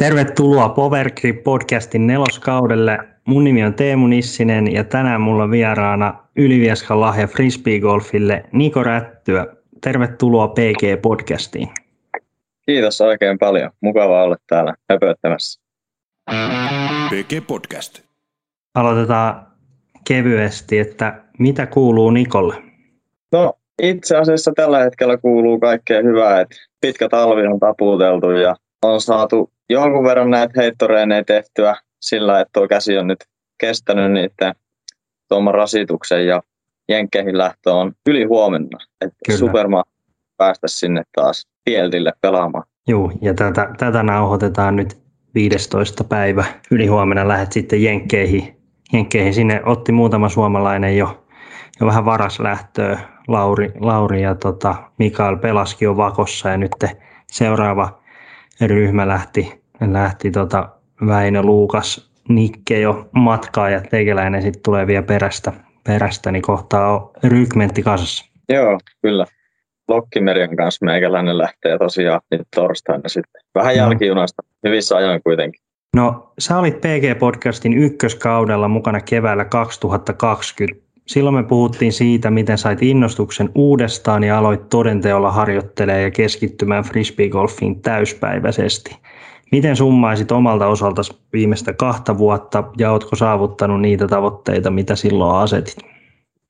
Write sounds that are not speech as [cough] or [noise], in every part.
Tervetuloa Power Grip podcastin neloskaudelle. Mun nimi on Teemu Nissinen ja tänään mulla on vieraana Ylivieskan lahja frisbeegolfille Niko Rättyä. Tervetuloa PG podcastiin. Kiitos oikein paljon. Mukava olla täällä höpöttämässä. PG Podcast. Aloitetaan kevyesti, että mitä kuuluu Nikolle? No itse asiassa tällä hetkellä kuuluu kaikkea hyvää, että pitkä talvi on taputeltu ja on saatu jonkun verran näitä heittoreeneja tehtyä sillä, että tuo käsi on nyt kestänyt niiden tuoman rasituksen ja jenkkeihin lähtö on yli huomenna. Että superma päästä sinne taas Fieltille pelaamaan. Joo, ja tätä, tätä nauhoitetaan nyt 15. päivä. Yli huomenna lähdet sitten Jenkkeihin. Jenkkeihin. Sinne otti muutama suomalainen jo, jo vähän varas lähtöä. Lauri, Lauri ja tota, Mikael Pelaski on vakossa ja nyt seuraava ryhmä lähti, lähti tota Väinö, Luukas, Nikke jo matkaa ja teikäläinen sitten tulee vielä perästä, perästä niin kohtaa on rykmentti kasassa. Joo, kyllä. Lokkimerian kanssa meikäläinen lähtee tosiaan nyt torstaina sitten. Vähän jälkijunasta, hyvissä ajoin kuitenkin. No, sä olit PG-podcastin ykköskaudella mukana keväällä 2020. Silloin me puhuttiin siitä, miten sait innostuksen uudestaan ja aloit todenteolla harjoittelemaan ja keskittymään frisbeegolfiin täyspäiväisesti. Miten summaisit omalta osalta viimeistä kahta vuotta ja oletko saavuttanut niitä tavoitteita, mitä silloin asetit?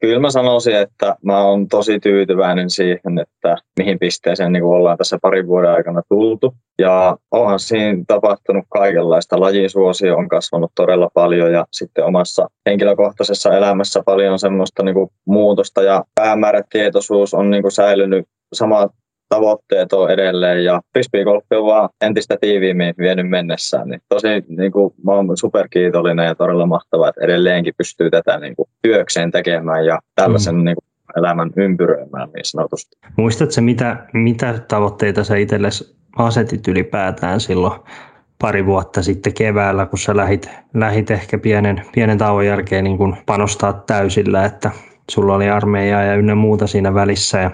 Kyllä mä sanoisin, että mä oon tosi tyytyväinen siihen, että mihin pisteeseen niin ollaan tässä parin vuoden aikana tultu. Ja onhan siinä tapahtunut kaikenlaista. Lajisuosio on kasvanut todella paljon ja sitten omassa henkilökohtaisessa elämässä paljon semmoista niin kuin muutosta ja päämäärätietoisuus on niin kuin säilynyt sama tavoitteet on edelleen ja frisbeegolfi on vaan entistä tiiviimmin vienyt mennessään. Niin tosi niin kuin, mä olen superkiitollinen ja todella mahtavaa, että edelleenkin pystyy tätä niin kuin, työkseen tekemään ja tällaisen mm. niin kuin, elämän ympyröimään niin sanotusti. Muistatko mitä, mitä tavoitteita sä itsellesi asetit ylipäätään silloin pari vuotta sitten keväällä, kun sä lähit, lähit ehkä pienen, pienen tauon jälkeen niin kun panostaa täysillä, että sulla oli armeija ja ynnä muuta siinä välissä ja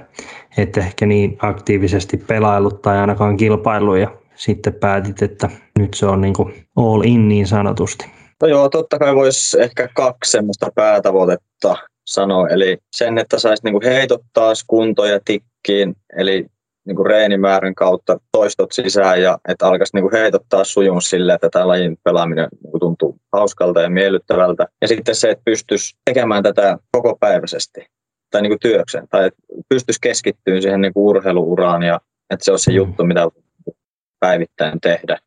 et ehkä niin aktiivisesti pelaillut tai ainakaan kilpailu ja sitten päätit, että nyt se on niin kuin all in niin sanotusti. No joo, totta kai voisi ehkä kaksi semmoista päätavoitetta sanoa, eli sen, että saisi niin heitot taas kuntoja tikkiin, eli niin kuin reenimäärän kautta toistot sisään ja että alkaisi niin kuin heitot taas sujun sille, että tämä lajin pelaaminen niin kuin tuntuu hauskalta ja miellyttävältä. Ja sitten se, että pystyisi tekemään tätä koko päiväisesti tai niin kuin työkseen tai että pystyisi keskittymään siihen niin kuin urheiluuraan ja että se olisi se mm. juttu, mitä päivittäin tehdä.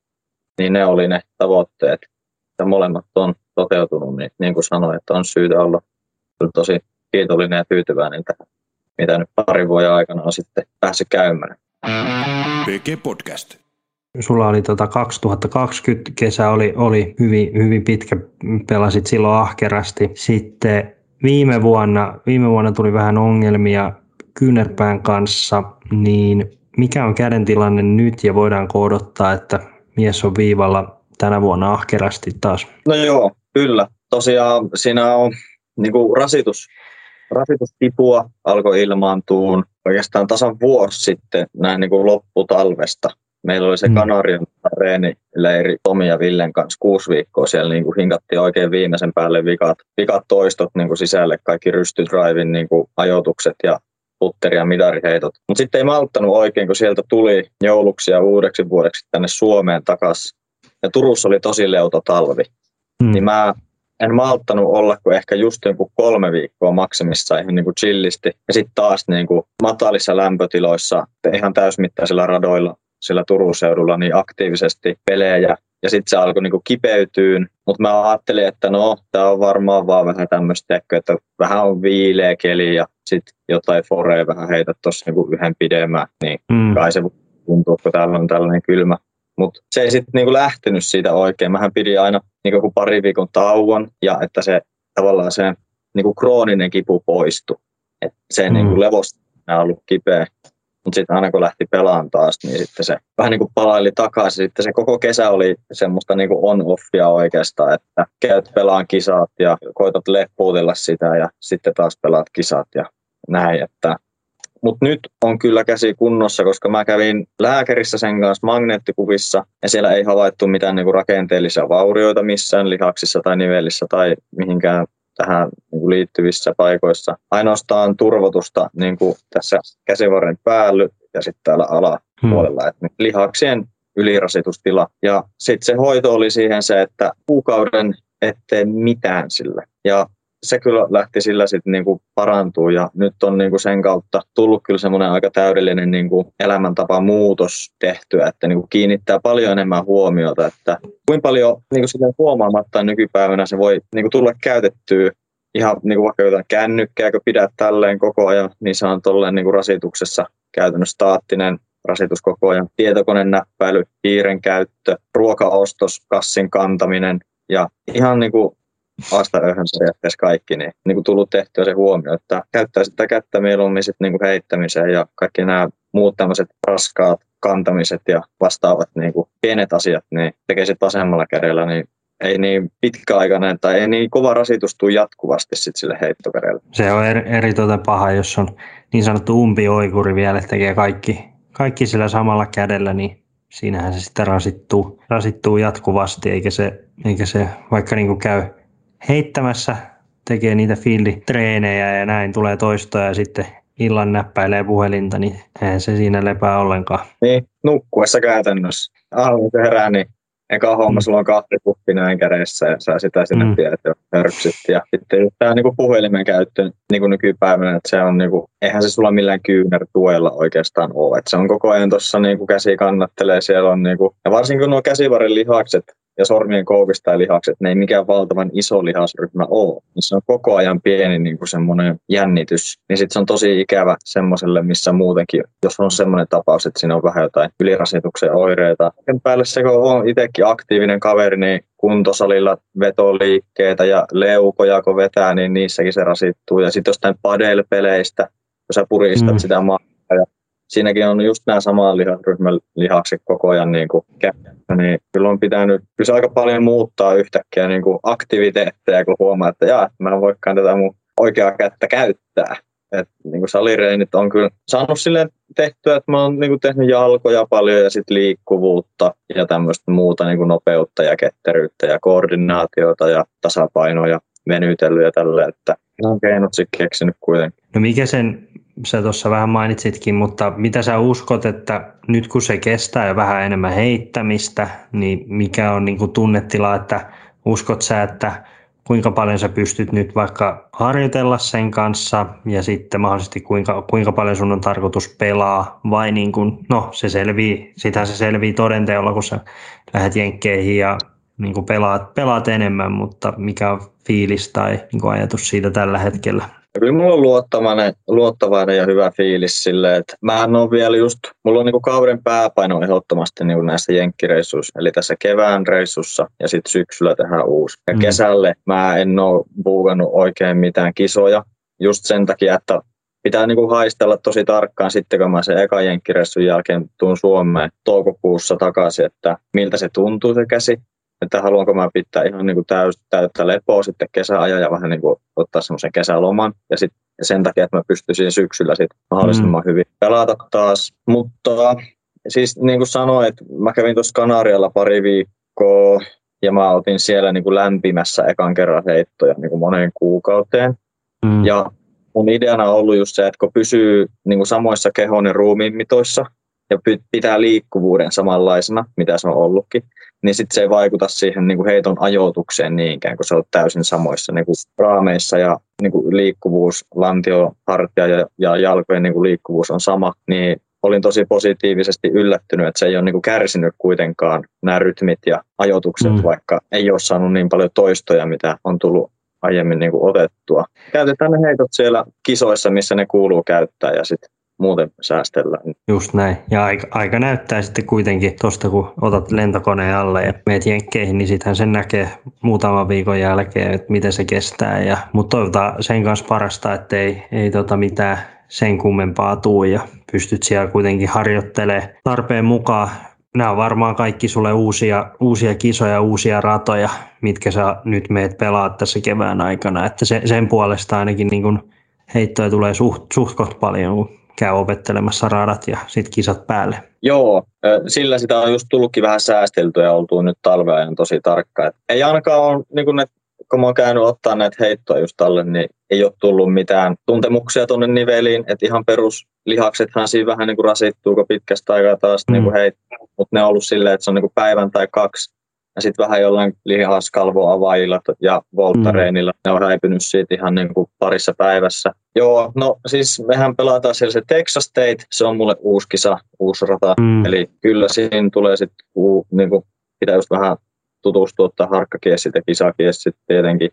Niin ne oli ne tavoitteet. Ja molemmat on toteutunut, niin, niin kuin sanoin, että on syytä olla tosi kiitollinen ja tyytyväinen tähän mitä nyt parin vuoden aikana on sitten päässyt käymään. PG Podcast. Sulla oli tota 2020 kesä oli, oli hyvin, hyvin pitkä, pelasit silloin ahkerasti. Sitten viime vuonna, viime vuonna tuli vähän ongelmia kyynärpään kanssa, niin mikä on käden tilanne nyt ja voidaanko odottaa, että mies on viivalla tänä vuonna ahkerasti taas? No joo, kyllä. Tosiaan siinä on niin kuin rasitus rasitustipua alkoi ilmaantua oikeastaan tasan vuosi sitten näin niin kuin lopputalvesta. Meillä oli se mm. Kanarian reenileiri Tomi ja Villen kanssa kuusi viikkoa. Siellä niin kuin hinkattiin oikein viimeisen päälle vikat, vikat toistot niin kuin sisälle, kaikki rystydraivin niin kuin ajoitukset ja putteri- ja mitariheitot. Mutta sitten ei malttanut oikein, kun sieltä tuli jouluksi ja uudeksi vuodeksi tänne Suomeen takaisin. Ja Turussa oli tosi leuto talvi. Mm. Niin mä en malttanut olla kuin ehkä just joku kolme viikkoa maksimissa ihan niin kuin chillisti. Ja sitten taas niin kuin matalissa lämpötiloissa, ihan täysmittaisilla radoilla sillä Turun seudulla niin aktiivisesti pelejä. Ja sitten se alkoi niin kipeytyyn, mutta mä ajattelin, että no, tämä on varmaan vaan vähän tämmöistä, että vähän on viileä keli ja sitten jotain foreja vähän heitä tuossa niin yhden pidemmän, niin mm. kai se tuntuu, kun täällä on tällainen kylmä mutta se ei sitten niinku lähtenyt siitä oikein. Mähän pidin aina niinku pari viikon tauon ja että se tavallaan se niinku krooninen kipu poistui. Et se mm. niinku levosta on ollut kipeä. Mutta sitten aina kun lähti pelaan taas, niin sitten se vähän niin kuin palaili takaisin. Sitten se koko kesä oli semmoista niin kuin on-offia oikeastaan, että käyt pelaan kisat ja koitat leppuutella sitä ja sitten taas pelaat kisat ja näin. Että mutta nyt on kyllä käsi kunnossa, koska mä kävin lääkärissä sen kanssa magneettikuvissa ja siellä ei havaittu mitään niinku rakenteellisia vaurioita missään lihaksissa tai nivelissä tai mihinkään tähän niin kuin liittyvissä paikoissa. Ainoastaan turvotusta niin kuin tässä käsivarren päällä ja sitten täällä alapuolella, hmm. että lihaksien ylirasitustila. Ja sitten se hoito oli siihen se, että kuukauden ettei mitään sille. Ja se kyllä lähti sillä sitten niinku parantuu ja nyt on niinku sen kautta tullut kyllä semmoinen aika täydellinen niinku elämäntapa muutos tehtyä, että niinku kiinnittää paljon enemmän huomiota, että kuinka paljon niinku huomaamatta nykypäivänä se voi niinku tulla käytettyä ihan niinku vaikka jotain kännykkääkö pidät tälleen koko ajan, niin se on tolleen niinku rasituksessa käytännössä staattinen rasitus koko ajan. Tietokoneen näppäily, hiiren käyttö, ruokaostos, kassin kantaminen ja ihan niin kuin vastaöhön periaatteessa kaikki, niin, niin kuin tullut tehtyä se huomio, että käyttää sitä kättä mieluummin sit niin kuin heittämiseen ja kaikki nämä muut tämmöiset raskaat kantamiset ja vastaavat niin kuin pienet asiat, niin tekee sitten vasemmalla kädellä, niin ei niin pitkäaikainen tai ei niin kova rasitus tule jatkuvasti sit sille heittokädelle. Se on eri, eri tuota paha, jos on niin sanottu umpioikuri vielä, tekee kaikki, kaikki sillä samalla kädellä, niin siinähän se sitten rasittuu, rasittuu jatkuvasti, eikä se, eikä se vaikka niin kuin käy heittämässä, tekee niitä fiilditreenejä ja näin tulee toistoja ja sitten illan näppäilee puhelinta, niin eihän se siinä lepää ollenkaan. Niin, nukkuessa käytännössä. Aamulla herää, niin eka homma, mm. sulla on kahvi kuppi näin kädessä ja sä sitä sinne mm. pidät ja hörksyt. Ja sitten tämä niinku puhelimen käyttö niinku nykypäivänä, että se on niinku, eihän se sulla millään kyynärtuella oikeastaan ole. Et se on koko ajan tuossa niinku käsi kannattelee, siellä on niinku, ja varsinkin kun nuo käsivarren lihakset, ja sormien koukista ja lihakset, ne ei mikään valtavan iso lihasryhmä ole. Niin se on koko ajan pieni niin kuin semmoinen jännitys. Niin sitten se on tosi ikävä semmoiselle, missä muutenkin, jos on semmoinen tapaus, että siinä on vähän jotain ylirasituksen oireita. Sen päälle se, kun on itsekin aktiivinen kaveri, niin kuntosalilla vetoliikkeitä ja leukoja, kun vetää, niin niissäkin se rasittuu. Ja sitten jostain padel-peleistä, kun sä puristat mm. sitä maata ja siinäkin on just nämä saman lihasryhmän lihakset koko ajan niin kuin niin kyllä on pitänyt kyllä aika paljon muuttaa yhtäkkiä niin kuin aktiviteetteja, kun huomaa, että jaa, mä en voikaan tätä mun oikeaa kättä käyttää. Et, niin kuin salireenit on kyllä saanut silleen tehtyä, että mä oon niin kuin tehnyt jalkoja paljon ja sitten liikkuvuutta ja tämmöistä muuta niin kuin nopeutta ja ketteryyttä ja koordinaatiota ja tasapainoa ja venytellyt ja tälle, että on keinot sitten keksinyt kuitenkin. No mikä sen sä tuossa vähän mainitsitkin, mutta mitä sä uskot, että nyt kun se kestää jo vähän enemmän heittämistä, niin mikä on niin kuin tunnetila, että uskot sä, että kuinka paljon sä pystyt nyt vaikka harjoitella sen kanssa ja sitten mahdollisesti kuinka, kuinka paljon sun on tarkoitus pelaa vai niin kuin, no se selvii, sitä se selvii todenteolla, kun sä lähdet jenkkeihin ja niin kuin pelaat, pelaat enemmän, mutta mikä on fiilis tai niin kuin ajatus siitä tällä hetkellä? Kyllä mulla on luottavainen, luottavainen ja hyvä fiilis sille, että mä en ole vielä just, mulla on niinku kauden pääpaino ehdottomasti niinku näissä jenkkireissuissa, eli tässä kevään reissussa ja sitten syksyllä tähän uusi. Ja mm. kesälle mä en ole buukannut oikein mitään kisoja, just sen takia, että pitää niinku haistella tosi tarkkaan sitten, kun mä sen eka jenkkireissun jälkeen tuun Suomeen toukokuussa takaisin, että miltä se tuntuu se käsi että haluanko mä pitää ihan niin kuin täys, täyttä lepoa sitten kesäajan ja vähän niin kuin ottaa semmoisen kesäloman. Ja, sit, ja sen takia, että mä pystyisin syksyllä sit mahdollisimman mm. hyvin pelata taas. Mutta siis niin kuin sanoin, että mä kävin tuossa Kanarialla pari viikkoa ja mä otin siellä niin kuin lämpimässä ekan kerran heittoja niin kuin moneen kuukauteen. Mm. Ja mun ideana on ollut just se, että kun pysyy niin kuin samoissa kehon ja ruumiin mitoissa ja pitää liikkuvuuden samanlaisena, mitä se on ollutkin, niin sitten se ei vaikuta siihen niin kuin heiton ajoitukseen niinkään, kun se on täysin samoissa niin kuin raameissa ja niin kuin liikkuvuus, lantio, hartia ja, ja jalkojen niin kuin liikkuvuus on sama, niin olin tosi positiivisesti yllättynyt, että se ei ole niin kuin kärsinyt kuitenkaan nämä rytmit ja ajoitukset, mm. vaikka ei ole saanut niin paljon toistoja, mitä on tullut aiemmin niin kuin otettua. Käytetään ne heitot siellä kisoissa, missä ne kuuluu käyttää ja sitten muuten säästellään. Just näin. Ja aika, aika näyttää sitten kuitenkin tuosta, kun otat lentokoneen alle ja meet jenkkeihin, niin sittenhän sen näkee muutaman viikon jälkeen, että miten se kestää. Ja, mutta toivotaan sen kanssa parasta, että ei, ei tota mitään sen kummempaa tuu ja pystyt siellä kuitenkin harjoittelemaan tarpeen mukaan. Nämä on varmaan kaikki sulle uusia, uusia kisoja, uusia ratoja, mitkä sä nyt meet pelaat tässä kevään aikana. Että se, sen puolesta ainakin niin kun heittoja tulee suht, suht paljon, kun käy opettelemassa radat ja sitten kisat päälle. Joo, sillä sitä on just tullutkin vähän säästeltyä ja oltu nyt talveajan tosi tarkka. Et ei ainakaan ole, niin ne, kun mä oon käynyt ottaa näitä heittoa just alle, niin ei ole tullut mitään tuntemuksia tuonne niveliin, että ihan peruslihaksethan siinä vähän niin kuin rasittuu, kun pitkästä aikaa taas mm. niin heittää, mutta ne on ollut silleen, että se on niin kuin päivän tai kaksi ja sitten vähän jollain lihaskalvoavaajilla ja voltareinilla. Mm. Ne on häipynyt siitä ihan niin kuin parissa päivässä. Joo, no siis mehän pelataan siellä se Texas State. Se on mulle uusi kisa, uusi rata. Mm. Eli kyllä siinä tulee sitten, niin kuin, pitää just vähän tutustua tähän harkkakiessit ja kisakiessit tietenkin.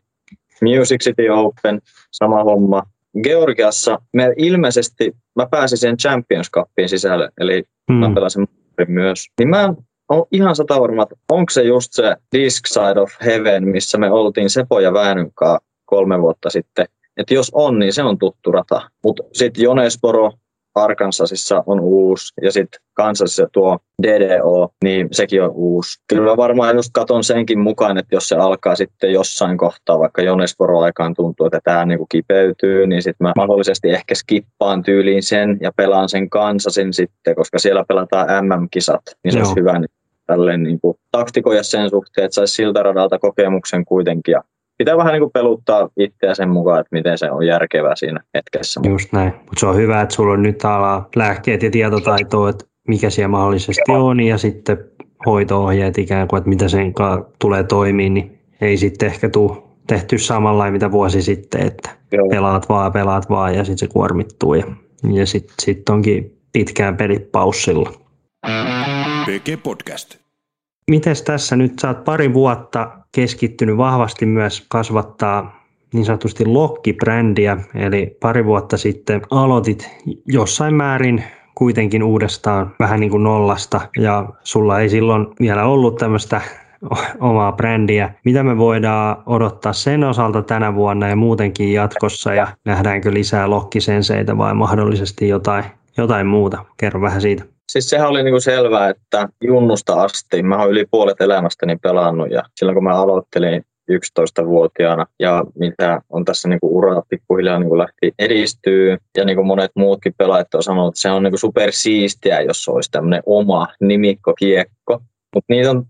Music City Open, sama homma. Georgiassa me ilmeisesti, mä pääsin sen Champions Cupiin sisälle, eli mm. mä pelasin myös. Niin mä on ihan sata varma, että onko se just se Disc Side of Heaven, missä me oltiin Sepo ja Väänynkaa kolme vuotta sitten. Että jos on, niin se on tuttu rata. Mutta sitten Jonesporo Arkansasissa on uusi ja sitten Kansasissa tuo DDO, niin sekin on uusi. Kyllä mä varmaan just katon senkin mukaan, että jos se alkaa sitten jossain kohtaa, vaikka Jonesporo aikaan tuntuu, että tämä niinku kipeytyy, niin sitten mä mahdollisesti ehkä skippaan tyyliin sen ja pelaan sen Kansasin sitten, koska siellä pelataan MM-kisat, niin se Joo. olisi hyvä niin tälleen niin kuin taktikoja sen suhteen, että saisi siltä radalta kokemuksen kuitenkin ja pitää vähän niin kuin peluttaa itseä sen mukaan, että miten se on järkevää siinä hetkessä. Just näin, mutta se on hyvä, että sulla on nyt alaa lääkkeet ja tietotaitoa, että mikä siellä mahdollisesti on ja sitten hoito-ohjeet ikään kuin, että mitä sen tulee toimia, niin ei sitten ehkä tule tehty samalla mitä vuosi sitten, että Joo. pelaat vaan, pelaat vaan ja sitten se kuormittuu ja, ja sitten sit onkin pitkään pelit paussilla. PG Podcast. Mites tässä nyt, sä oot pari vuotta keskittynyt vahvasti myös kasvattaa niin sanotusti Lokki-brändiä, eli pari vuotta sitten aloitit jossain määrin kuitenkin uudestaan vähän niin kuin nollasta, ja sulla ei silloin vielä ollut tämmöistä [laughs] omaa brändiä. Mitä me voidaan odottaa sen osalta tänä vuonna ja muutenkin jatkossa, ja nähdäänkö lisää lokkisenseitä vai mahdollisesti jotain, jotain muuta? Kerro vähän siitä. Siis sehän oli niinku selvää, että junnusta asti, mä oon yli puolet elämästäni pelannut ja silloin kun mä aloittelin 11-vuotiaana ja mitä on tässä niinku ura pikkuhiljaa niinku lähti edistyy ja niinku monet muutkin pelaajat on sanonut, että se on niinku supersiistiä, jos olisi tämmöinen oma nimikko kiekko. Mutta niitä on,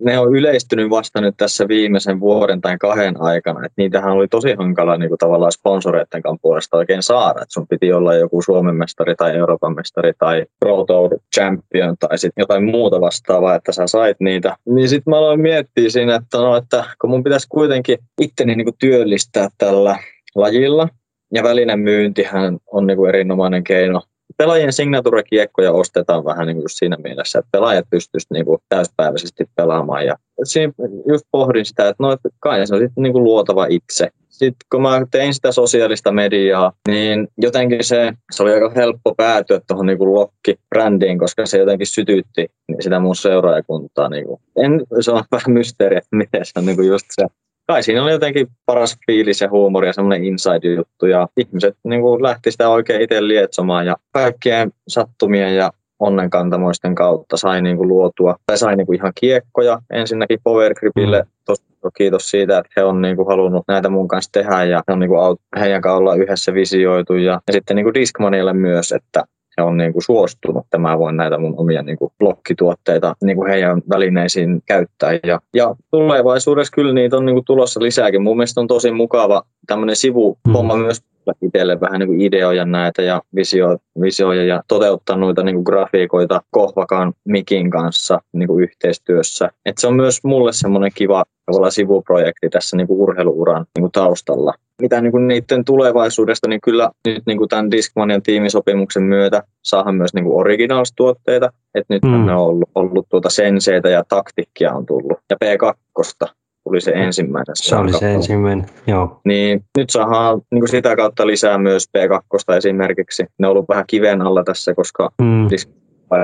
ne on yleistynyt vasta nyt tässä viimeisen vuoden tai kahden aikana. Et niitähän oli tosi hankala niin kuin tavallaan sponsoreiden puolesta oikein saada. Et sun piti olla joku Suomen mestari tai Euroopan mestari tai Pro Tour Champion tai sitten jotain muuta vastaavaa, että sä sait niitä. Niin sitten mä aloin miettiä siinä, että, no, että kun mun pitäisi kuitenkin itteni niin kuin työllistää tällä lajilla, ja välinen myyntihän on niin kuin erinomainen keino pelaajien signature-kiekkoja ostetaan vähän niin kuin siinä mielessä, että pelaajat pystyisivät niin kuin täyspäiväisesti pelaamaan. Ja siinä just pohdin sitä, että no, että kai se on sitten niin kuin luotava itse. Sitten kun mä tein sitä sosiaalista mediaa, niin jotenkin se, se oli aika helppo päätyä tuohon niin Lokki-brändiin, koska se jotenkin sytytti sitä mun seuraajakuntaa. Niin kuin. En, se on vähän mysteeri, että miten se on niin kuin just se kai siinä oli jotenkin paras fiilis ja huumori ja semmoinen inside-juttu ja ihmiset niin kuin lähti sitä oikein itse lietsomaan ja kaikkien sattumien ja onnenkantamoisten kautta sai niin kuin luotua, tai sai niin kuin ihan kiekkoja ensinnäkin Power Gripille, mm. tosi kiitos siitä, että he on niin kuin halunnut näitä mun kanssa tehdä ja he on niin kuin heidän kanssa olla yhdessä visioitu ja, ja sitten niin kuin Discmanille myös, että he on niin kuin suostunut, että mä voin näitä mun omia niin kuin blokkituotteita niin kuin heidän välineisiin käyttää. Ja, ja tulevaisuudessa kyllä niitä on niin kuin tulossa lisääkin. Mun mielestä on tosi mukava tämmöinen sivuhomma mm. myös itselle vähän niin kuin ideoja näitä ja visio, visioja ja toteuttaa noita niin kuin grafiikoita Kohvakan Mikin kanssa niin kuin yhteistyössä. Et se on myös mulle semmoinen kiva sivuprojekti tässä niin kuin urheiluuran niin kuin taustalla mitä niin kuin niiden tulevaisuudesta, niin kyllä nyt niin kuin tämän Discmanian tiimisopimuksen myötä saahan myös niin kuin originals-tuotteita. Että nyt mm. on ollut, ollut tuota senseitä ja taktikkia on tullut. Ja P2 tuli se ensimmäinen. Se oli se ensimmäinen, joo. Niin nyt saadaan niin kuin sitä kautta lisää myös P2 esimerkiksi. Ne on ollut vähän kiven alla tässä, koska mm.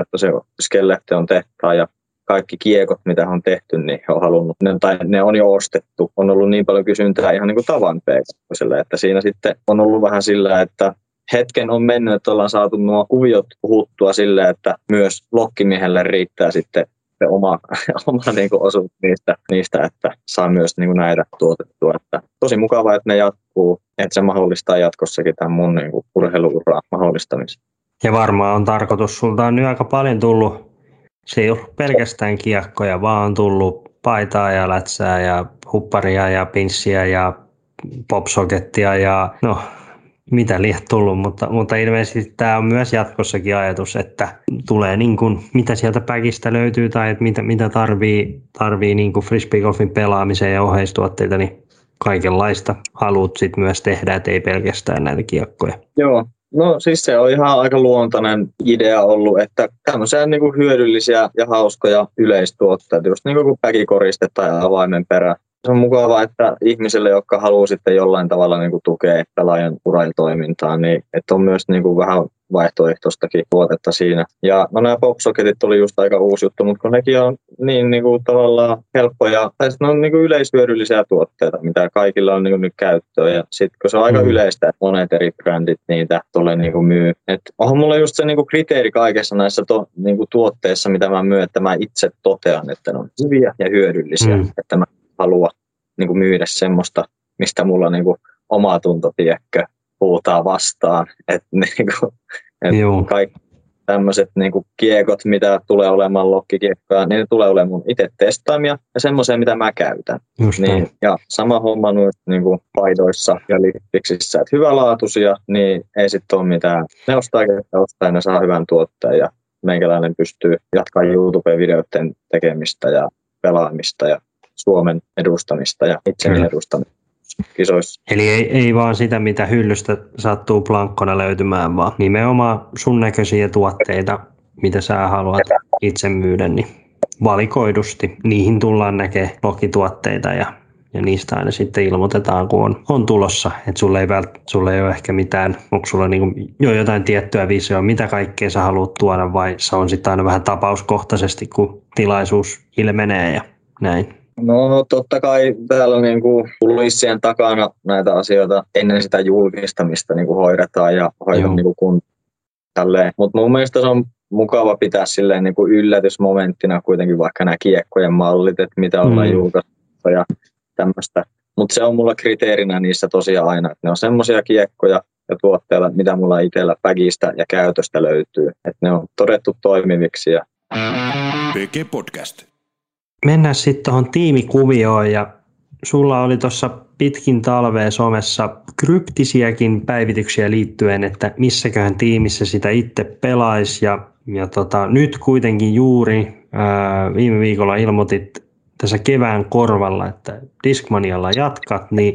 että se skeletti on tehtävä ja kaikki kiekot, mitä on tehty, niin on halunnut, ne, tai ne on jo ostettu. On ollut niin paljon kysyntää ihan niin kuin tavan p että siinä sitten on ollut vähän sillä, että hetken on mennyt, että ollaan saatu nuo kuviot puhuttua sille, että myös lokkimiehelle riittää sitten se oma, [laughs] oma niin kuin osuus niistä, niistä, että saa myös niin kuin näitä tuotettua. Että tosi mukavaa, että ne jatkuu, että se mahdollistaa jatkossakin tämän mun niin kuin urheiluuraa mahdollistamisen. Ja varmaan on tarkoitus, sulta on nyt aika paljon tullut, se ei ole pelkästään kiekkoja, vaan on tullut paitaa ja lätsää ja hupparia ja pinssiä ja popsokettia ja no mitä liian tullut, mutta, mutta ilmeisesti tämä on myös jatkossakin ajatus, että tulee niin kuin, mitä sieltä päkistä löytyy tai että mitä, mitä tarvii, tarvii niin kuin frisbeegolfin pelaamiseen ja oheistuotteita, niin kaikenlaista haluat sit myös tehdä, että ei pelkästään näitä kiekkoja. Joo, No siis se on ihan aika luontainen idea ollut, että tämmöisiä niin kuin hyödyllisiä ja hauskoja yleistuotteita, just niin kuin päkikoriste tai avaimen perä, se on mukavaa, että ihmisille, jotka haluaa sitten jollain tavalla niin kuin tukea pelaajan urailtoimintaa, niin että on myös niin kuin vähän vaihtoehtoistakin tuotetta siinä. Ja no nämä popsocketit oli just aika uusi juttu, mutta kun nekin on niin, niin kuin tavallaan helppoja, tai ne on niin kuin yleishyödyllisiä tuotteita, mitä kaikilla on niin kuin nyt käyttöön. Ja sitten kun se on aika mm. yleistä, että monet eri brändit niitä tulee niin kuin myy. Et onhan mulla just se niin kuin kriteeri kaikessa näissä to, niin kuin tuotteissa, mitä mä myyn, että mä itse totean, että ne on hyviä ja hyödyllisiä. Mm. Että mä halua niin kuin myydä semmoista, mistä mulla niin kuin oma tunto, tiekkö, huutaa vastaan. Että niin kuin, et [laughs] kaikki tämmöiset niin kuin kiekot, mitä tulee olemaan lokkikiekkoja, niin ne tulee olemaan mun itse testaamia ja semmoisia, mitä mä käytän. niin, ja sama homma nyt niin kuin paidoissa ja lippiksissä, että hyvälaatuisia, niin ei sitten ole mitään. Ne ostaa, että ostaa ja ne saa hyvän tuotteen ja meikäläinen pystyy jatkaa YouTube-videoiden tekemistä ja pelaamista ja Suomen edustamista ja itseni edustamista kisoissa. Eli ei, ei vaan sitä, mitä hyllystä sattuu plankkona löytymään, vaan nimenomaan sun näköisiä tuotteita, mitä sä haluat itse myydä, niin valikoidusti. Niihin tullaan näkemään lokituotteita ja, ja niistä aina sitten ilmoitetaan, kun on, on tulossa. Että sulle ei, vält, sulle ei ole ehkä mitään, onko sulla niin jo jotain tiettyä visioa, mitä kaikkea sä haluat tuoda vai se on sitten aina vähän tapauskohtaisesti, kun tilaisuus ilmenee ja näin. No totta kai täällä niin kuin kulissien takana näitä asioita ennen sitä julkistamista niin kuin hoidetaan ja hoidetaan niin kun tälleen. Mutta mun mielestä se on mukava pitää silleen niin kuin yllätysmomenttina kuitenkin vaikka nämä kiekkojen mallit, että mitä ollaan mm. julkaistu ja tämmöistä. Mutta se on mulla kriteerinä niissä tosiaan aina, että ne on semmoisia kiekkoja ja tuotteita, mitä mulla itsellä pägistä ja käytöstä löytyy. Että ne on todettu toimiviksi. Ja... PG Podcast. Mennään sitten tuohon tiimikuvioon ja sulla oli tuossa pitkin talvea somessa kryptisiäkin päivityksiä liittyen, että missäköhän tiimissä sitä itse pelaisi. Ja, ja tota, nyt kuitenkin juuri ää, viime viikolla ilmoitit tässä kevään korvalla, että Discmanialla jatkat, niin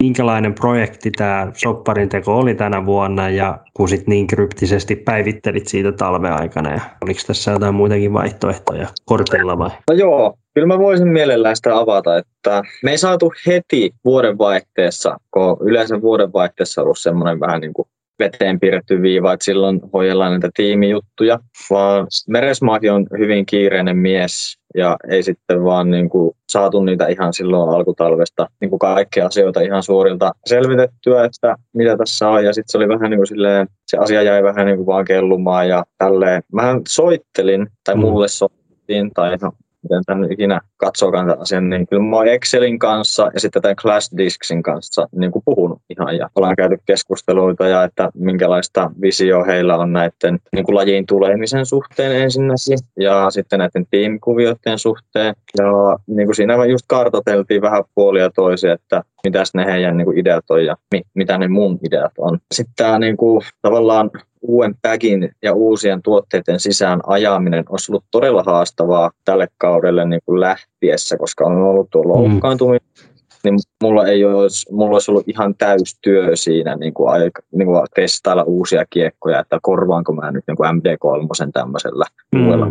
minkälainen projekti tämä sopparin teko oli tänä vuonna ja kun sit niin kryptisesti päivittelit siitä talven aikana ja oliko tässä jotain muitakin vaihtoehtoja kortilla vai? No joo, kyllä mä voisin mielellään sitä avata, että me ei saatu heti vuodenvaihteessa, kun yleensä vuodenvaihteessa on ollut semmoinen vähän niin kuin veteen piirretty viiva, että silloin hoidellaan näitä tiimijuttuja, vaan Meresmaakin on hyvin kiireinen mies ja ei sitten vaan niin kuin saatu niitä ihan silloin alkutalvesta niin kuin kaikkia asioita ihan suorilta selvitettyä, että mitä tässä on ja sitten se oli vähän niin kuin silleen, se asia jäi vähän niin kuin vaan kellumaan ja tälleen. Mä soittelin tai mm. mulle soittiin tai no, miten tämän ikinä katsookaan tämän asian, niin kyllä mä oon Excelin kanssa ja sitten tämän Class Disksin kanssa niin kuin puhunut ihan ja ollaan käyty keskusteluita ja että minkälaista visio heillä on näiden niin kuin lajiin tulemisen suhteen ensinnäkin ja sitten näiden tiimikuvioiden suhteen ja niin kuin siinä just kartoteltiin vähän puolia toisia, että mitäs ne heidän niin kuin ideat on ja mi, mitä ne mun ideat on. Sitten tämä niin kuin, tavallaan uuden päkin ja uusien tuotteiden sisään ajaminen olisi ollut todella haastavaa tälle kaudelle niin kuin lähtiessä, koska on ollut tuo mm. loukkaantuminen. Mm. Niin mulla ei olisi, mulla olisi ollut ihan täystyö siinä niin kuin aika, niin kuin testailla uusia kiekkoja, että korvaanko mä nyt niin kuin MD3 tämmöisellä mm. uudella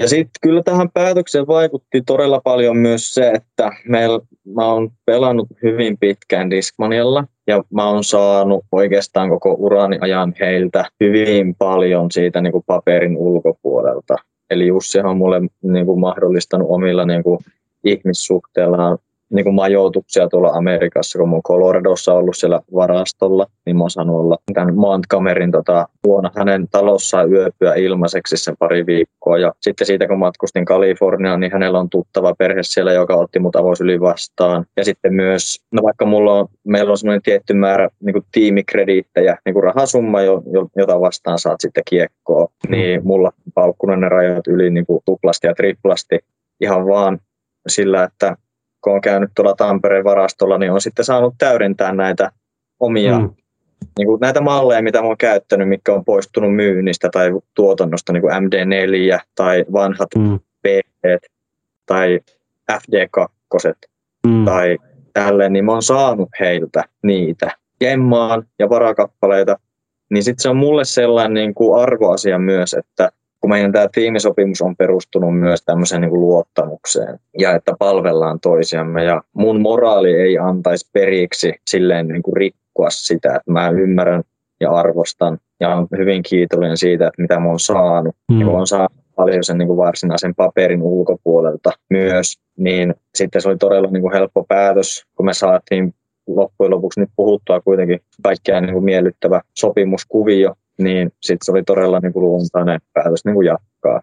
ja sitten kyllä tähän päätökseen vaikutti todella paljon myös se, että meillä, mä oon pelannut hyvin pitkään Discmanialla ja mä oon saanut oikeastaan koko urani ajan heiltä hyvin paljon siitä niin kuin paperin ulkopuolelta. Eli Jussi on mulle niin kuin mahdollistanut omilla niin kuin ihmissuhteillaan niin kuin majoituksia tuolla Amerikassa, kun mä oon Coloradossa ollut siellä varastolla, niin mä oon saanut olla tämän Montgomeryn tota, vuonna hänen talossaan yöpyä ilmaiseksi sen pari viikkoa. Ja sitten siitä, kun matkustin Kaliforniaan, niin hänellä on tuttava perhe siellä, joka otti mut avosyli vastaan. Ja sitten myös, no vaikka mulla on, meillä on semmoinen tietty määrä niin kuin tiimikrediittejä, niin kuin rahasumma, jota vastaan saat sitten kiekkoa, niin mm. mulla paukkunut ne rajat yli niin kuin tuplasti ja triplasti ihan vaan sillä, että kun on käynyt tuolla Tampereen varastolla, niin on sitten saanut täydentää näitä omia mm. niin kuin näitä malleja, mitä olen käyttänyt, mikä on poistunut myynnistä tai tuotannosta, niin kuin MD4 tai vanhat mm. PT tai FD2 mm. tai tälleen, niin mä oon saanut heiltä niitä jemmaan ja varakappaleita, niin sitten se on mulle sellainen niin kuin arvoasia myös, että kun meidän tämä tiimisopimus on perustunut myös tämmöiseen niin kuin luottamukseen ja että palvellaan toisiamme ja mun moraali ei antaisi periksi silleen niin kuin rikkoa sitä, että mä ymmärrän ja arvostan ja olen hyvin kiitollinen siitä, että mitä mä oon saanut. Mm. Ja kun on saanut paljon sen niin kuin varsinaisen paperin ulkopuolelta myös, niin sitten se oli todella niin kuin helppo päätös, kun me saatiin loppujen lopuksi nyt puhuttua kuitenkin kaikkea niin kuin miellyttävä sopimuskuvio, niin sitten se oli todella niin kuin luontainen päätös niin kuin jatkaa.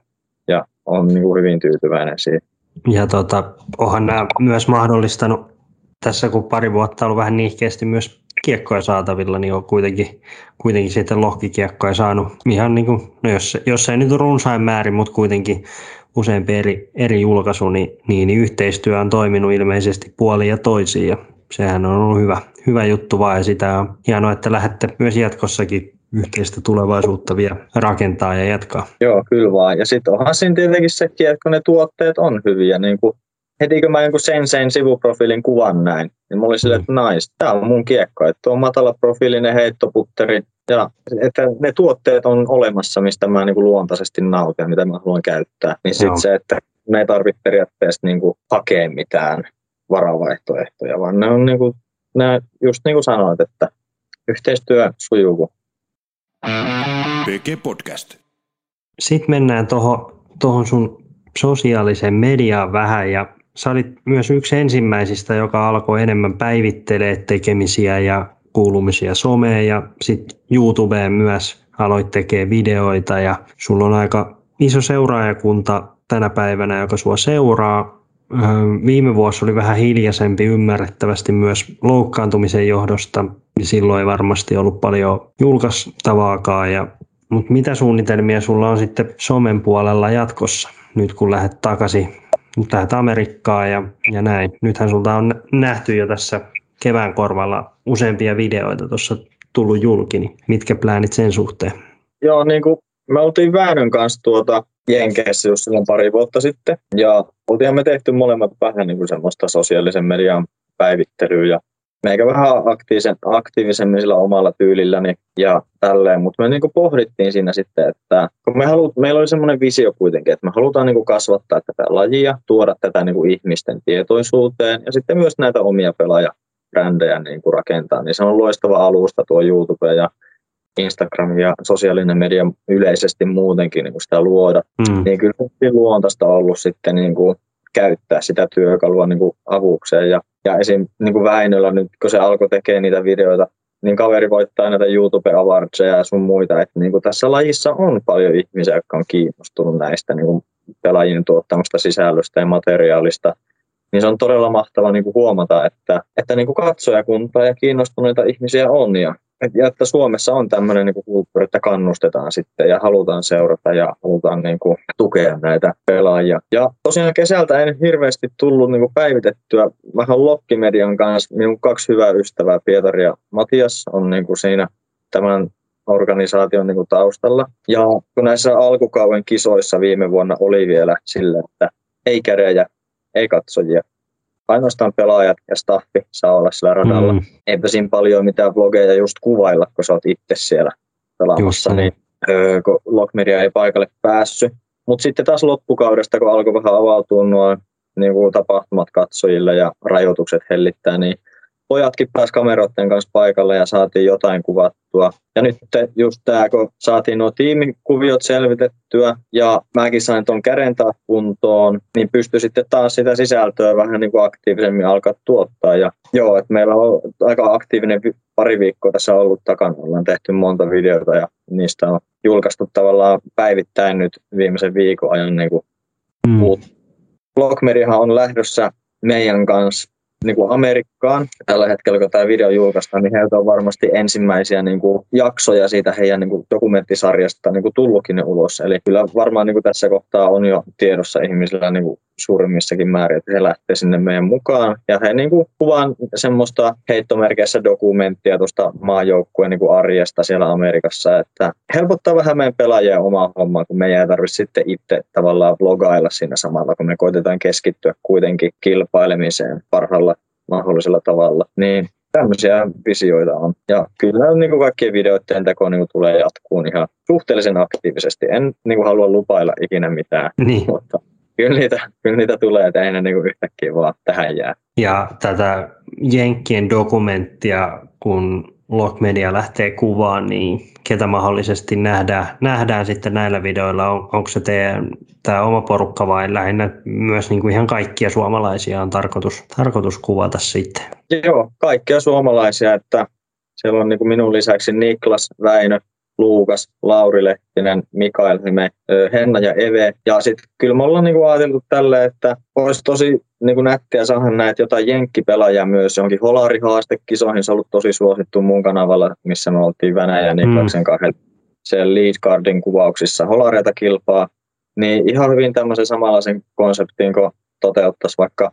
Ja on niin kuin hyvin tyytyväinen siihen. Ja tota, onhan nämä myös mahdollistanut, tässä kun pari vuotta ollut vähän niihkeästi myös kiekkoja saatavilla, niin on kuitenkin, kuitenkin sitten lohkikiekkoja saanut ihan niin kuin, no jos, jos ei nyt runsain määrin, mutta kuitenkin useampi eri, eri julkaisu, niin, niin, niin yhteistyö on toiminut ilmeisesti puoli ja toisiin ja sehän on ollut hyvä, hyvä juttu vaan ja sitä on hienoa, että lähdette myös jatkossakin yhteistä tulevaisuutta vielä rakentaa ja jatkaa. Joo, kyllä vaan. Ja sitten onhan siinä tietenkin sekin, että kun ne tuotteet on hyviä, niin kuin heti kun mä jonkun sen sivuprofiilin kuvan näin, niin mulla oli silleen, että nice, tämä on mun kiekko, että on matala profiilinen heittoputteri, ja että ne tuotteet on olemassa, mistä mä niin kuin luontaisesti nautin ja mitä mä haluan käyttää. Niin sitten se, että me ei tarvitse periaatteessa niin kuin hakea mitään varavaihtoehtoja, vaan ne on niin kuin, ne, just niin kuin sanoit, että yhteistyö sujuu, kun PG Podcast. Sitten mennään tuohon tohon sun sosiaaliseen mediaan vähän ja sä olit myös yksi ensimmäisistä, joka alkoi enemmän päivittelee tekemisiä ja kuulumisia someen ja sitten YouTubeen myös aloit tekee videoita ja sulla on aika iso seuraajakunta tänä päivänä, joka sua seuraa. Öö, viime vuosi oli vähän hiljaisempi ymmärrettävästi myös loukkaantumisen johdosta niin silloin ei varmasti ollut paljon julkaistavaakaan. Ja, mutta mitä suunnitelmia sulla on sitten somen puolella jatkossa, nyt kun lähdet takaisin, nyt lähdet Amerikkaan ja, ja näin. Nythän sulta on nähty jo tässä kevään korvalla useampia videoita tuossa tullut julki, niin mitkä pläänit sen suhteen? Joo, niin kuin me oltiin Väänön kanssa tuota Jenkeissä just silloin pari vuotta sitten, ja oltiin me tehty molemmat vähän niin kuin semmoista sosiaalisen median päivittelyä ja meikä vähän aktiivisen, aktiivisemmin sillä omalla tyylilläni ja tälleen, mutta me niin pohdittiin siinä sitten, että kun me halut, meillä oli semmoinen visio kuitenkin, että me halutaan niin kasvattaa tätä lajia, tuoda tätä niin ihmisten tietoisuuteen ja sitten myös näitä omia pelaajabrändejä niin rakentaa, niin se on loistava alusta tuo YouTube ja Instagram ja sosiaalinen media yleisesti muutenkin niin sitä luoda, mm. niin kyllä on luontaista ollut sitten niin kuin käyttää sitä työkalua niin kuin avukseen. Ja, ja esim. Niin kuin Väinöllä nyt, kun se alkoi tekemään niitä videoita, niin kaveri voittaa näitä YouTube Awardseja ja sun muita. Että niin kuin tässä lajissa on paljon ihmisiä, jotka on kiinnostunut näistä niin kuin pelaajien tuottamasta sisällöstä ja materiaalista. Niin se on todella mahtava niin kuin huomata, että, että niin kuin katsojakuntaa ja kiinnostuneita ihmisiä on. Ja ja että Suomessa on tämmöinen niin kulttuuri, että kannustetaan sitten ja halutaan seurata ja halutaan niin kuin, tukea näitä pelaajia. Ja tosiaan kesältä en hirveästi tullut niin kuin päivitettyä. Vähän Lokkimedian kanssa, minun kaksi hyvää ystävää, Pietari ja Matias, on niin kuin siinä tämän organisaation niin kuin taustalla. Ja kun näissä alkukauden kisoissa viime vuonna oli vielä sille, että ei kärejä, ei katsojia, ainoastaan pelaajat ja staffi saa olla sillä radalla. Mm. Eipä siinä paljon mitään vlogeja just kuvailla, kun sä oot itse siellä pelaamassa, niin öö, kun Lockmedia ei paikalle päässyt. Mutta sitten taas loppukaudesta, kun alkoi vähän avautua nuo niin kuin tapahtumat katsojille ja rajoitukset hellittää, niin pojatkin pääsi kameroiden kanssa paikalle ja saatiin jotain kuvattua. Ja nyt just tämä, kun saatiin nuo tiimikuviot selvitettyä ja mäkin sain tuon käden kuntoon, niin pystyi sitten taas sitä sisältöä vähän niin kuin aktiivisemmin alkaa tuottaa. Ja joo, että meillä on aika aktiivinen pari viikkoa tässä ollut takana. Ollaan tehty monta videota ja niistä on julkaistu tavallaan päivittäin nyt viimeisen viikon ajan niin kuin mm. Blogmediahan on lähdössä meidän kanssa niin kuin Amerikkaan tällä hetkellä, kun tämä video julkaistaan, niin heiltä on varmasti ensimmäisiä niin kuin, jaksoja siitä heidän niin kuin, dokumenttisarjasta niin kuin, tullutkin ulos. Eli kyllä varmaan niin kuin, tässä kohtaa on jo tiedossa ihmisillä niin kuin, suurimmissakin määrin, että he lähtee sinne meidän mukaan. Ja he niin kuin, kuvaan semmoista heittomerkeissä dokumenttia tuosta maajoukkueen niin kuin, arjesta siellä Amerikassa, että helpottaa vähän meidän pelaajien omaa hommaa, kun meidän ei tarvitse sitten itse tavallaan vlogailla siinä samalla, kun me koitetaan keskittyä kuitenkin kilpailemiseen parhaalla mahdollisella tavalla. Niin tämmöisiä visioita on. Ja kyllä niin kuin kaikkien videoiden teko niin kuin tulee jatkuun ihan suhteellisen aktiivisesti. En niin kuin halua lupailla ikinä mitään, niin. mutta kyllä niitä, kyllä niitä tulee, että ei ne niin yhtäkkiä vaan tähän jää. Ja tätä Jenkkien dokumenttia, kun Lockmedia lähtee kuvaan, niin ketä mahdollisesti nähdään, nähdään sitten näillä videoilla? On, onko se teidän tämä oma porukka vai lähinnä myös niin kuin ihan kaikkia suomalaisia on tarkoitus, tarkoitus kuvata sitten? Joo, kaikkia suomalaisia, että siellä on niin kuin minun lisäksi Niklas, Väinö, Luukas, Lauri Lehtinen, Mikael Hyme, Henna ja Eve. Ja sitten kyllä me ollaan niinku ajateltu tälle, että olisi tosi niinku nättiä saada näitä jotain jenkkipelaajia myös johonkin Holari-haastekisoihin. Se on ollut tosi suosittu mun kanavalla, missä me oltiin Venäjä ja Niklaksen mm. kahden siellä lead cardin kuvauksissa holareita kilpaa. Niin ihan hyvin tämmöisen samanlaisen konseptin, kun toteuttaisi vaikka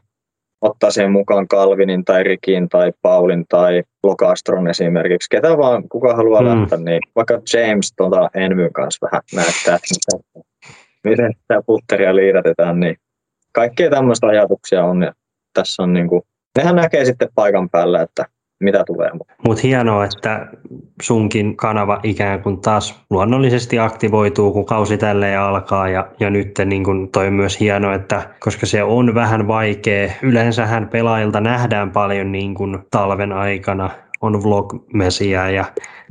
ottaa siihen mukaan Calvinin tai Rikin tai Paulin tai Lokastron esimerkiksi. Ketä vaan, kuka haluaa mm. lähteä, niin vaikka James tuota Envyn kanssa vähän näyttää, että miten tämä putteria liiratetaan, niin kaikkea tämmöistä ajatuksia on ja tässä on niin kuin, nehän näkee sitten paikan päällä, että mitä tulee. Mutta hienoa, että sunkin kanava ikään kuin taas luonnollisesti aktivoituu, kun kausi tälleen alkaa ja, ja nyt niin kun toi myös hienoa, että koska se on vähän vaikea, yleensähän pelaajilta nähdään paljon niin kuin talven aikana, on vlog-mesiä ja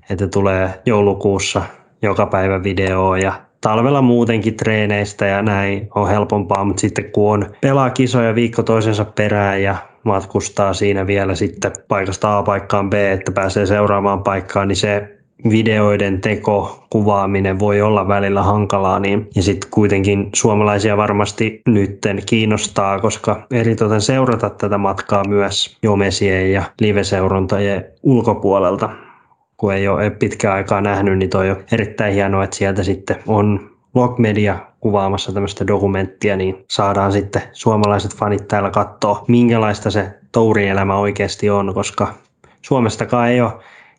että tulee joulukuussa joka päivä videoa ja talvella muutenkin treeneistä ja näin on helpompaa, mutta sitten kun on pelaa kisoja viikko toisensa perään ja matkustaa siinä vielä sitten paikasta A paikkaan B, että pääsee seuraavaan paikkaan, niin se videoiden teko, kuvaaminen voi olla välillä hankalaa, niin, ja sitten kuitenkin suomalaisia varmasti nytten kiinnostaa, koska eritoten seurata tätä matkaa myös jomesien ja live-seurontajien ulkopuolelta. Kun ei ole pitkään aikaa nähnyt, niin toi on erittäin hienoa, että sieltä sitten on Media kuvaamassa tämmöistä dokumenttia, niin saadaan sitten suomalaiset fanit täällä katsoa, minkälaista se tourielämä oikeasti on, koska Suomestakaan ei ole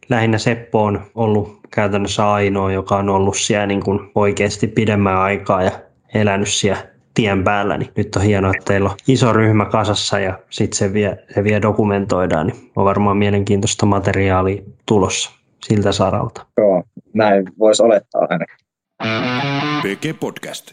lähinnä Seppo on ollut käytännössä ainoa, joka on ollut siellä niin kuin oikeasti pidemmän aikaa ja elänyt siellä tien päällä, niin nyt on hienoa, että teillä on iso ryhmä kasassa ja sitten se, vie, se dokumentoidaan, niin on varmaan mielenkiintoista materiaalia tulossa siltä saralta. Joo, näin voisi olettaa ainakin. PG Podcast.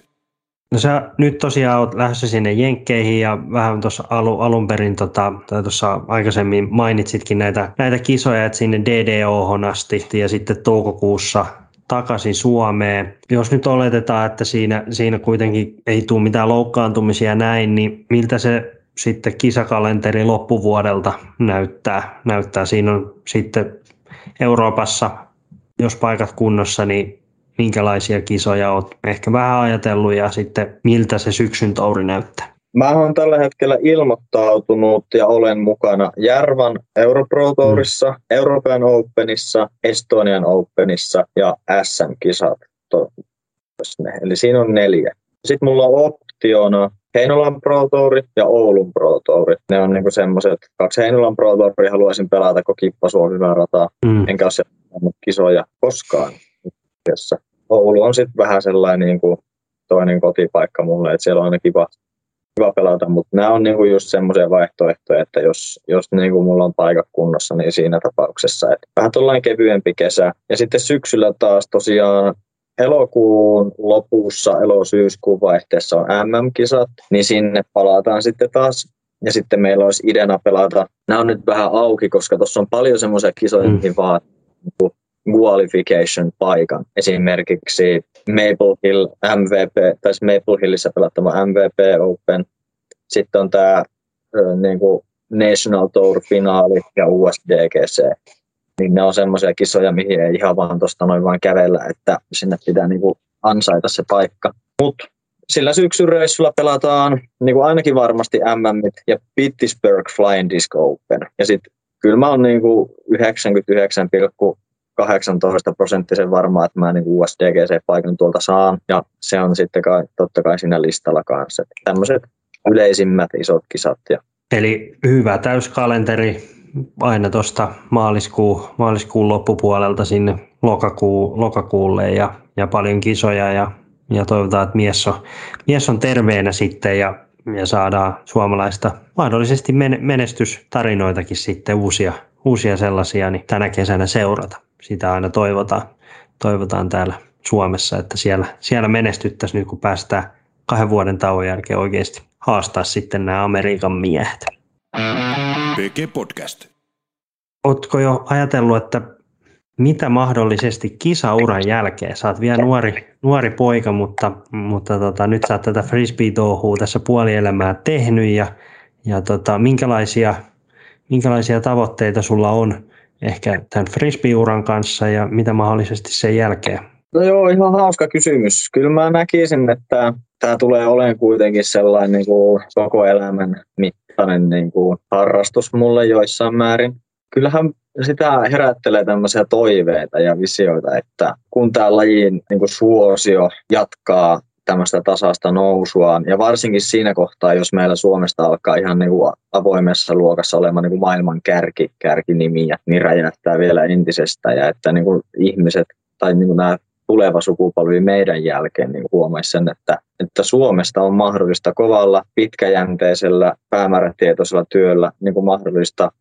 No sä nyt tosiaan olet lähdössä sinne Jenkkeihin ja vähän tuossa alu, alun perin tota, tuossa aikaisemmin mainitsitkin näitä, näitä kisoja, että sinne DDO asti ja sitten toukokuussa takaisin Suomeen. Jos nyt oletetaan, että siinä, siinä kuitenkin ei tule mitään loukkaantumisia näin, niin miltä se sitten kisakalenteri loppuvuodelta näyttää? näyttää. Siinä on sitten Euroopassa, jos paikat kunnossa, niin minkälaisia kisoja olet ehkä vähän ajatellut ja sitten miltä se syksyn touri näyttää? Mä oon tällä hetkellä ilmoittautunut ja olen mukana Järvan Europro Tourissa, mm. European Openissa, Estonian Openissa ja SM-kisat. Eli siinä on neljä. Sitten mulla on optiona Heinolan Pro Tour ja Oulun Pro Tour. Ne on niinku semmoiset, kaksi Heinolan Pro Touria haluaisin pelata, kun kippasu on hyvä rata. Mm. Enkä ole kisoja koskaan asiassa. Oulu on sitten vähän sellainen niin kuin toinen kotipaikka mulle, että siellä on aina kiva, kiva pelata, mutta nämä on niin kuin just semmoisia vaihtoehtoja, että jos, jos niin kuin mulla on paikka kunnossa, niin siinä tapauksessa, että vähän tuollainen kevyempi kesä. Ja sitten syksyllä taas tosiaan elokuun lopussa, elo-syyskuun vaihteessa on MM-kisat, niin sinne palataan sitten taas ja sitten meillä olisi ideana pelata, nämä on nyt vähän auki, koska tuossa on paljon semmoisia kisoja, mm. vaan qualification paikan. Esimerkiksi Maple Hill MVP, tai Maple Hillissä pelattava MVP Open. Sitten on tämä niin kuin National Tour-finaali ja USDGC. Niin ne on semmoisia kisoja, mihin ei ihan vaan tuosta noin vaan kävellä, että sinne pitää niin kuin ansaita se paikka. Mutta sillä syksyn reissulla pelataan niin kuin ainakin varmasti MM ja Pittsburgh Flying Disc Open. Ja sitten kyllä mä oon niin 99,18 prosenttisen varma, että mä niin USDGC-paikan tuolta saan. Ja se on sitten kai, totta kai siinä listalla kanssa. Tämmöiset yleisimmät isot kisat. Ja Eli hyvä täyskalenteri aina tuosta maaliskuun, maaliskuun loppupuolelta sinne lokakuu, lokakuulle ja, ja paljon kisoja ja, ja toivotaan, että mies on, mies on terveenä sitten ja, ja saadaan suomalaista mahdollisesti menestystarinoitakin sitten uusia, uusia sellaisia niin tänä kesänä seurata. Sitä aina toivotaan, toivotaan täällä Suomessa, että siellä, siellä menestyttäisiin nyt kun päästään kahden vuoden tauon jälkeen oikeasti haastaa sitten nämä Amerikan miehet. PG Podcast. Oletko jo ajatellut, että mitä mahdollisesti kisauran jälkeen? Saat vielä nuori, nuori poika, mutta, mutta tota, nyt sä oot tätä frisbee-touhua tässä puolielämää tehnyt ja, ja tota, minkälaisia, minkälaisia tavoitteita sulla on ehkä tämän frisbee-uran kanssa ja mitä mahdollisesti sen jälkeen? No joo, ihan hauska kysymys. Kyllä mä näkisin, että tämä tulee olemaan kuitenkin sellainen niin kuin koko elämän mittainen niin kuin harrastus mulle joissain määrin. Kyllähän sitä herättelee tämmöisiä toiveita ja visioita, että kun tämä lajin niin kuin suosio jatkaa tämmöistä tasasta nousuaan. Ja varsinkin siinä kohtaa, jos meillä Suomesta alkaa ihan niin kuin avoimessa luokassa olemaan niin kuin maailman kärki, kärkinimiä, niin räjähtää vielä entisestä. Ja että niin kuin ihmiset tai niin kuin nämä tuleva sukupolvi meidän jälkeen niin huomaisi sen, että, että Suomesta on mahdollista kovalla, pitkäjänteisellä, päämäärätietoisella työllä niin kuin mahdollista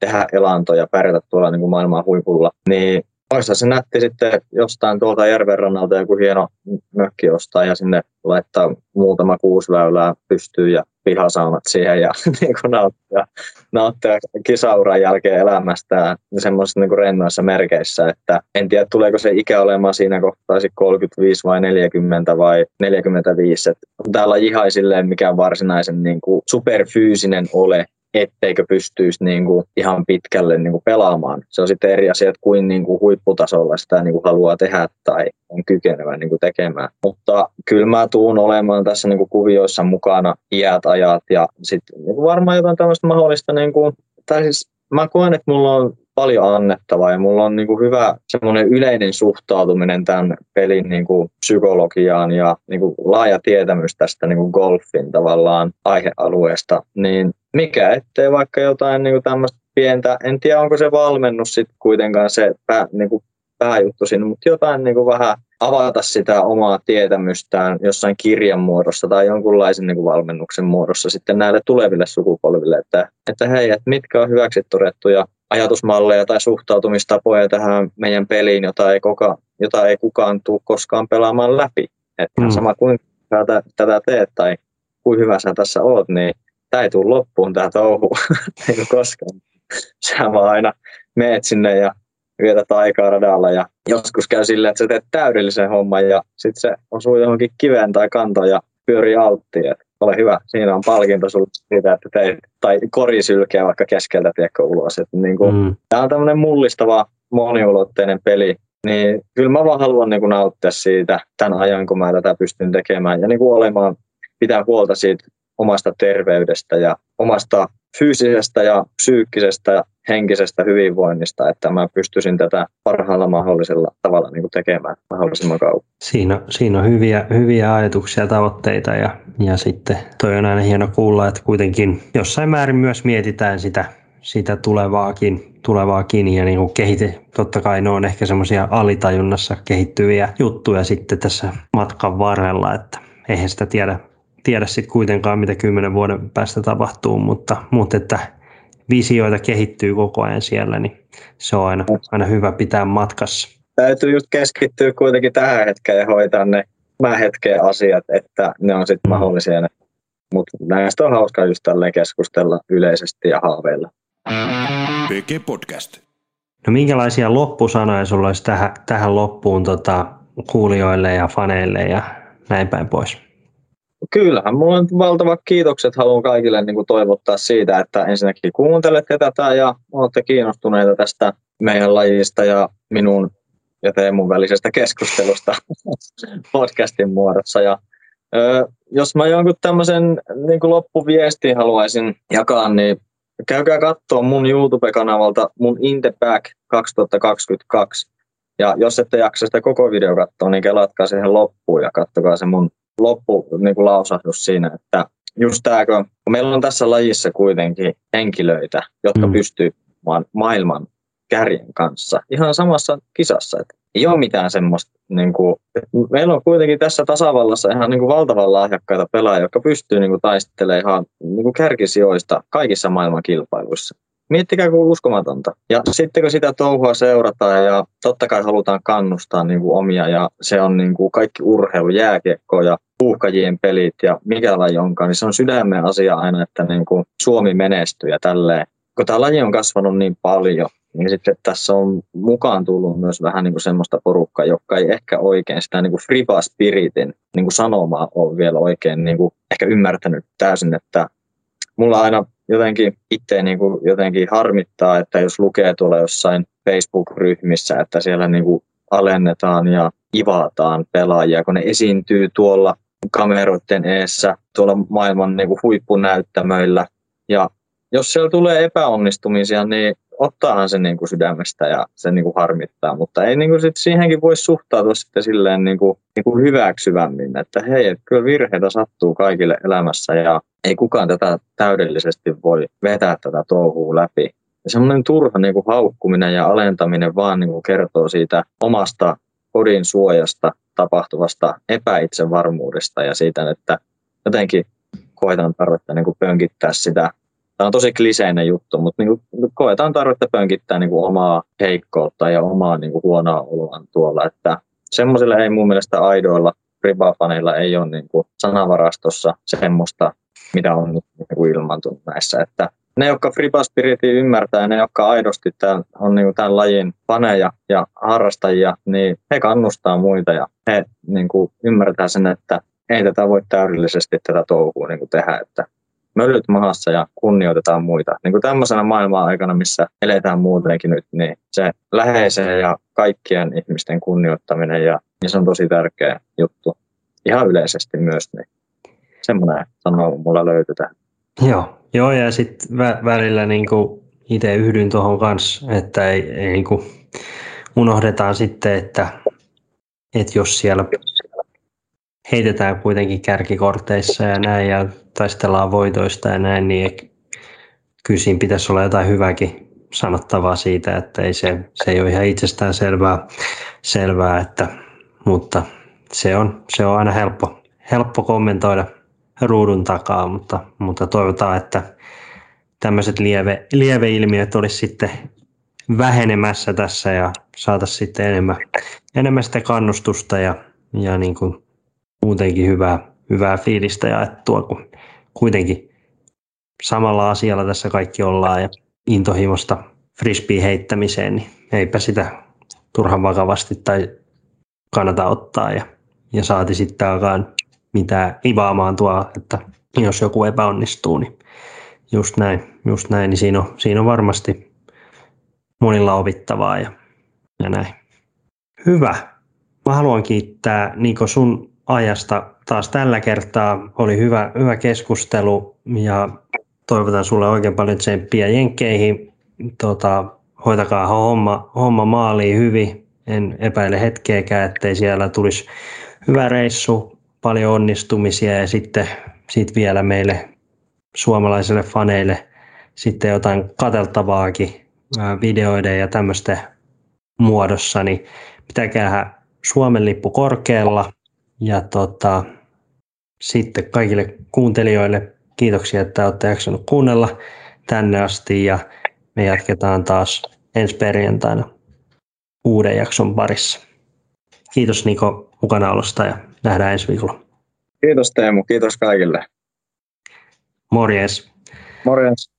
tehdä elantoja, pärjätä tuolla niin kuin maailman huipulla, niin olisi se nätti sitten jostain tuolta järvenrannalta joku hieno mökki ostaa ja sinne laittaa muutama kuusväylää pystyyn ja pihasaunat siihen ja [laughs] niin kuin nauttia, nauttia kisauran jälkeen elämästään semmoisissa niin rennoissa merkeissä, että en tiedä tuleeko se ikä olemaan siinä kohtaa 35 vai 40 vai 45. Että täällä jihai silleen mikään varsinaisen niin kuin superfyysinen ole, etteikö pystyisi niin kuin ihan pitkälle niin kuin pelaamaan. Se on sitten eri asia, että kuin, niin kuin huipputasolla sitä niin kuin haluaa tehdä tai on kykenevä niin kuin tekemään. Mutta kyllä mä tuun olemaan tässä niin kuin kuvioissa mukana iät, ajat ja sitten niin kuin varmaan jotain tämmöistä mahdollista, niin kuin, tai siis mä koen, että mulla on paljon annettavaa ja mulla on niin kuin hyvä semmoinen yleinen suhtautuminen tämän pelin niin kuin psykologiaan ja niin kuin laaja tietämys tästä niin kuin golfin tavallaan aihealueesta, niin mikä ettei vaikka jotain niin kuin tämmöistä pientä, en tiedä onko se valmennus sitten kuitenkaan se pää, niin kuin pääjuttu siinä, mutta jotain niin kuin vähän avata sitä omaa tietämystään jossain kirjan muodossa tai jonkunlaisen niin kuin valmennuksen muodossa sitten näille tuleville sukupolville, että, että hei, että mitkä on hyväksi todettuja ajatusmalleja tai suhtautumistapoja tähän meidän peliin, jota ei, koka, jota ei kukaan tule koskaan pelaamaan läpi. Että mm. sama kuin tätä, tätä teet tai kuin hyvä sä tässä oot, niin tämä ei tule loppuun tämä touhu, [laughs] ei koskaan. Sä vaan aina meet sinne ja vietät aikaa radalla ja joskus käy silleen, että sä teet täydellisen homman ja sitten se osuu johonkin kiveen tai kantoon ja pyörii alttiin. Ole hyvä, siinä on palkinto sulle siitä, että teit, tai kori sylkeä vaikka keskeltä tiekko ulos. Että niin kuin, mm. Tämä on tämmöinen mullistava, moniulotteinen peli, niin kyllä mä vaan haluan niin kuin nauttia siitä tämän ajan, kun mä tätä pystyn tekemään ja niin kuin olemaan, pitää huolta siitä omasta terveydestä ja omasta fyysisestä ja psyykkisestä ja henkisestä hyvinvoinnista, että mä pystyisin tätä parhaalla mahdollisella tavalla niin kuin tekemään mahdollisimman kauan. Siinä, siinä on hyviä, hyviä ajatuksia ja tavoitteita ja, ja sitten toi on aina hieno kuulla, että kuitenkin jossain määrin myös mietitään sitä, sitä tulevaakin, tulevaakin ja niin kuin kehite, totta kai ne on ehkä semmoisia alitajunnassa kehittyviä juttuja sitten tässä matkan varrella, että eihän sitä tiedä tiedä sitten kuitenkaan, mitä kymmenen vuoden päästä tapahtuu, mutta, mutta että visioita kehittyy koko ajan siellä, niin se on aina, aina hyvä pitää matkassa. Täytyy just keskittyä kuitenkin tähän hetkeen ja hoitaa ne mä hetken asiat, että ne on sitten mm. mahdollisia ne Mutta näistä on hauska just tälleen keskustella yleisesti ja haaveilla. PG Podcast. No minkälaisia loppusanoja sulla olisi tähän, tähän loppuun tota, kuulijoille ja faneille ja näin päin pois? Kyllähän mulla on valtavat kiitokset. Haluan kaikille niin kuin toivottaa siitä, että ensinnäkin kuuntelette tätä ja olette kiinnostuneita tästä meidän lajista ja minun ja Teemun välisestä keskustelusta [laughs] podcastin muodossa. Ja, ö, jos mä jonkun tämmöisen niin loppuviestin haluaisin jakaa, niin käykää katsoa mun YouTube-kanavalta mun In the Back 2022. Ja jos ette jaksa sitä koko video katsoa, niin kelatkaa siihen loppuun ja katsokaa se mun loppu niin kuin lausahdus siinä, että just tämä, kun meillä on tässä lajissa kuitenkin henkilöitä, jotka mm. pystyy maailman kärjen kanssa ihan samassa kisassa. Että ei ole mitään semmoista, niin kuin, meillä on kuitenkin tässä tasavallassa ihan niin kuin valtavan lahjakkaita pelaajia, jotka pystyy niin kuin, taistelemaan ihan niin kuin kärkisijoista kaikissa maailman kilpailuissa. Miettikää kuin uskomatonta. Ja sitten kun sitä touhua seurataan ja totta kai halutaan kannustaa niin kuin omia ja se on niin kuin kaikki urheilu, jääkiekko ja puuhkajien pelit ja mikä laji onkaan, niin se on sydämen asia aina, että niin kuin Suomi menestyy ja tälleen. Kun tämä laji on kasvanut niin paljon, niin sitten tässä on mukaan tullut myös vähän niin kuin semmoista porukkaa, joka ei ehkä oikein sitä niin kuin friva spiritin niin kuin sanomaa ole vielä oikein niin kuin ehkä ymmärtänyt täysin, että mulla aina jotenkin itse niin kuin jotenkin harmittaa, että jos lukee tuolla jossain Facebook-ryhmissä, että siellä niin kuin alennetaan ja ivataan pelaajia, kun ne esiintyy tuolla kameroiden eessä, tuolla maailman niin kuin huippunäyttämöillä. Ja jos siellä tulee epäonnistumisia, niin ottaahan se niin kuin sydämestä ja se niin kuin harmittaa, mutta ei niin kuin sit siihenkin voi suhtautua sitten silleen niin kuin, niin kuin hyväksyvämmin, että hei, kyllä virheitä sattuu kaikille elämässä ja ei kukaan tätä täydellisesti voi vetää tätä touhua läpi. Ja semmoinen turha niin kuin haukkuminen ja alentaminen vaan niin kuin kertoo siitä omasta kodin suojasta tapahtuvasta epäitsevarmuudesta ja siitä, että jotenkin koetaan tarvetta niin kuin pönkittää sitä Tämä on tosi kliseinen juttu, mutta niin kuin koetaan tarvetta pönkittää niin kuin omaa heikkoutta ja omaa niin kuin huonoa oloaan tuolla. Että semmoisille ei mun mielestä aidoilla ribafaneilla ei ole niin kuin sanavarastossa semmoista, mitä on niin kuin ilmantunut näissä. Että ne, jotka Friba Spiritin ymmärtää ne, jotka aidosti tämän, on niin tämän lajin faneja ja harrastajia, niin he kannustaa muita ja he niin kuin ymmärtää sen, että ei tätä voi täydellisesti tätä touhua niin kuin tehdä, että möllyt mahassa ja kunnioitetaan muita. Niin kuin tämmöisenä maailman aikana, missä eletään muutenkin nyt, niin se läheisen ja kaikkien ihmisten kunnioittaminen ja niin se on tosi tärkeä juttu. Ihan yleisesti myös, niin semmoinen sanoo mulla löytyy tähän. Joo, Joo ja sitten vä- välillä niin itse yhdyn tuohon kanssa, että ei, ei niin unohdetaan sitten, että, että jos siellä heitetään kuitenkin kärkikorteissa ja näin ja taistellaan voitoista ja näin, niin kyllä siinä pitäisi olla jotain hyvääkin sanottavaa siitä, että ei se, se ei ole ihan itsestään selvää, selvää että, mutta se on, se on aina helppo, helppo kommentoida ruudun takaa, mutta, mutta toivotaan, että tämmöiset lieve, lieveilmiöt olisi sitten vähenemässä tässä ja saataisiin sitten enemmän, enemmän sitä kannustusta ja, ja niin kuin muutenkin hyvää, hyvää fiilistä jaettua, kun kuitenkin samalla asialla tässä kaikki ollaan ja intohimosta frisbee heittämiseen, niin eipä sitä turhan vakavasti tai kannata ottaa ja, ja saati sitten alkaa mitään ivaamaan tuo, että jos joku epäonnistuu, niin just näin, just näin niin siinä on, siinä on varmasti monilla opittavaa ja, ja näin. Hyvä. Mä haluan kiittää Niko sun ajasta taas tällä kertaa. Oli hyvä, hyvä keskustelu ja toivotan sulle oikein paljon tsemppiä Jenkkeihin. Tota, hoitakaa homma, homma maaliin hyvin. En epäile hetkeäkään, ettei siellä tulisi hyvä reissu, paljon onnistumisia ja sitten sit vielä meille suomalaisille faneille sitten jotain kateltavaakin videoiden ja tämmöisten muodossa, niin pitäkää Suomen lippu korkealla ja tota, sitten kaikille kuuntelijoille kiitoksia, että olette jaksanut kuunnella tänne asti ja me jatketaan taas ensi perjantaina uuden jakson parissa. Kiitos Niko mukanaolosta ja nähdään ensi viikolla. Kiitos Teemu, kiitos kaikille. Morjes. Morjens.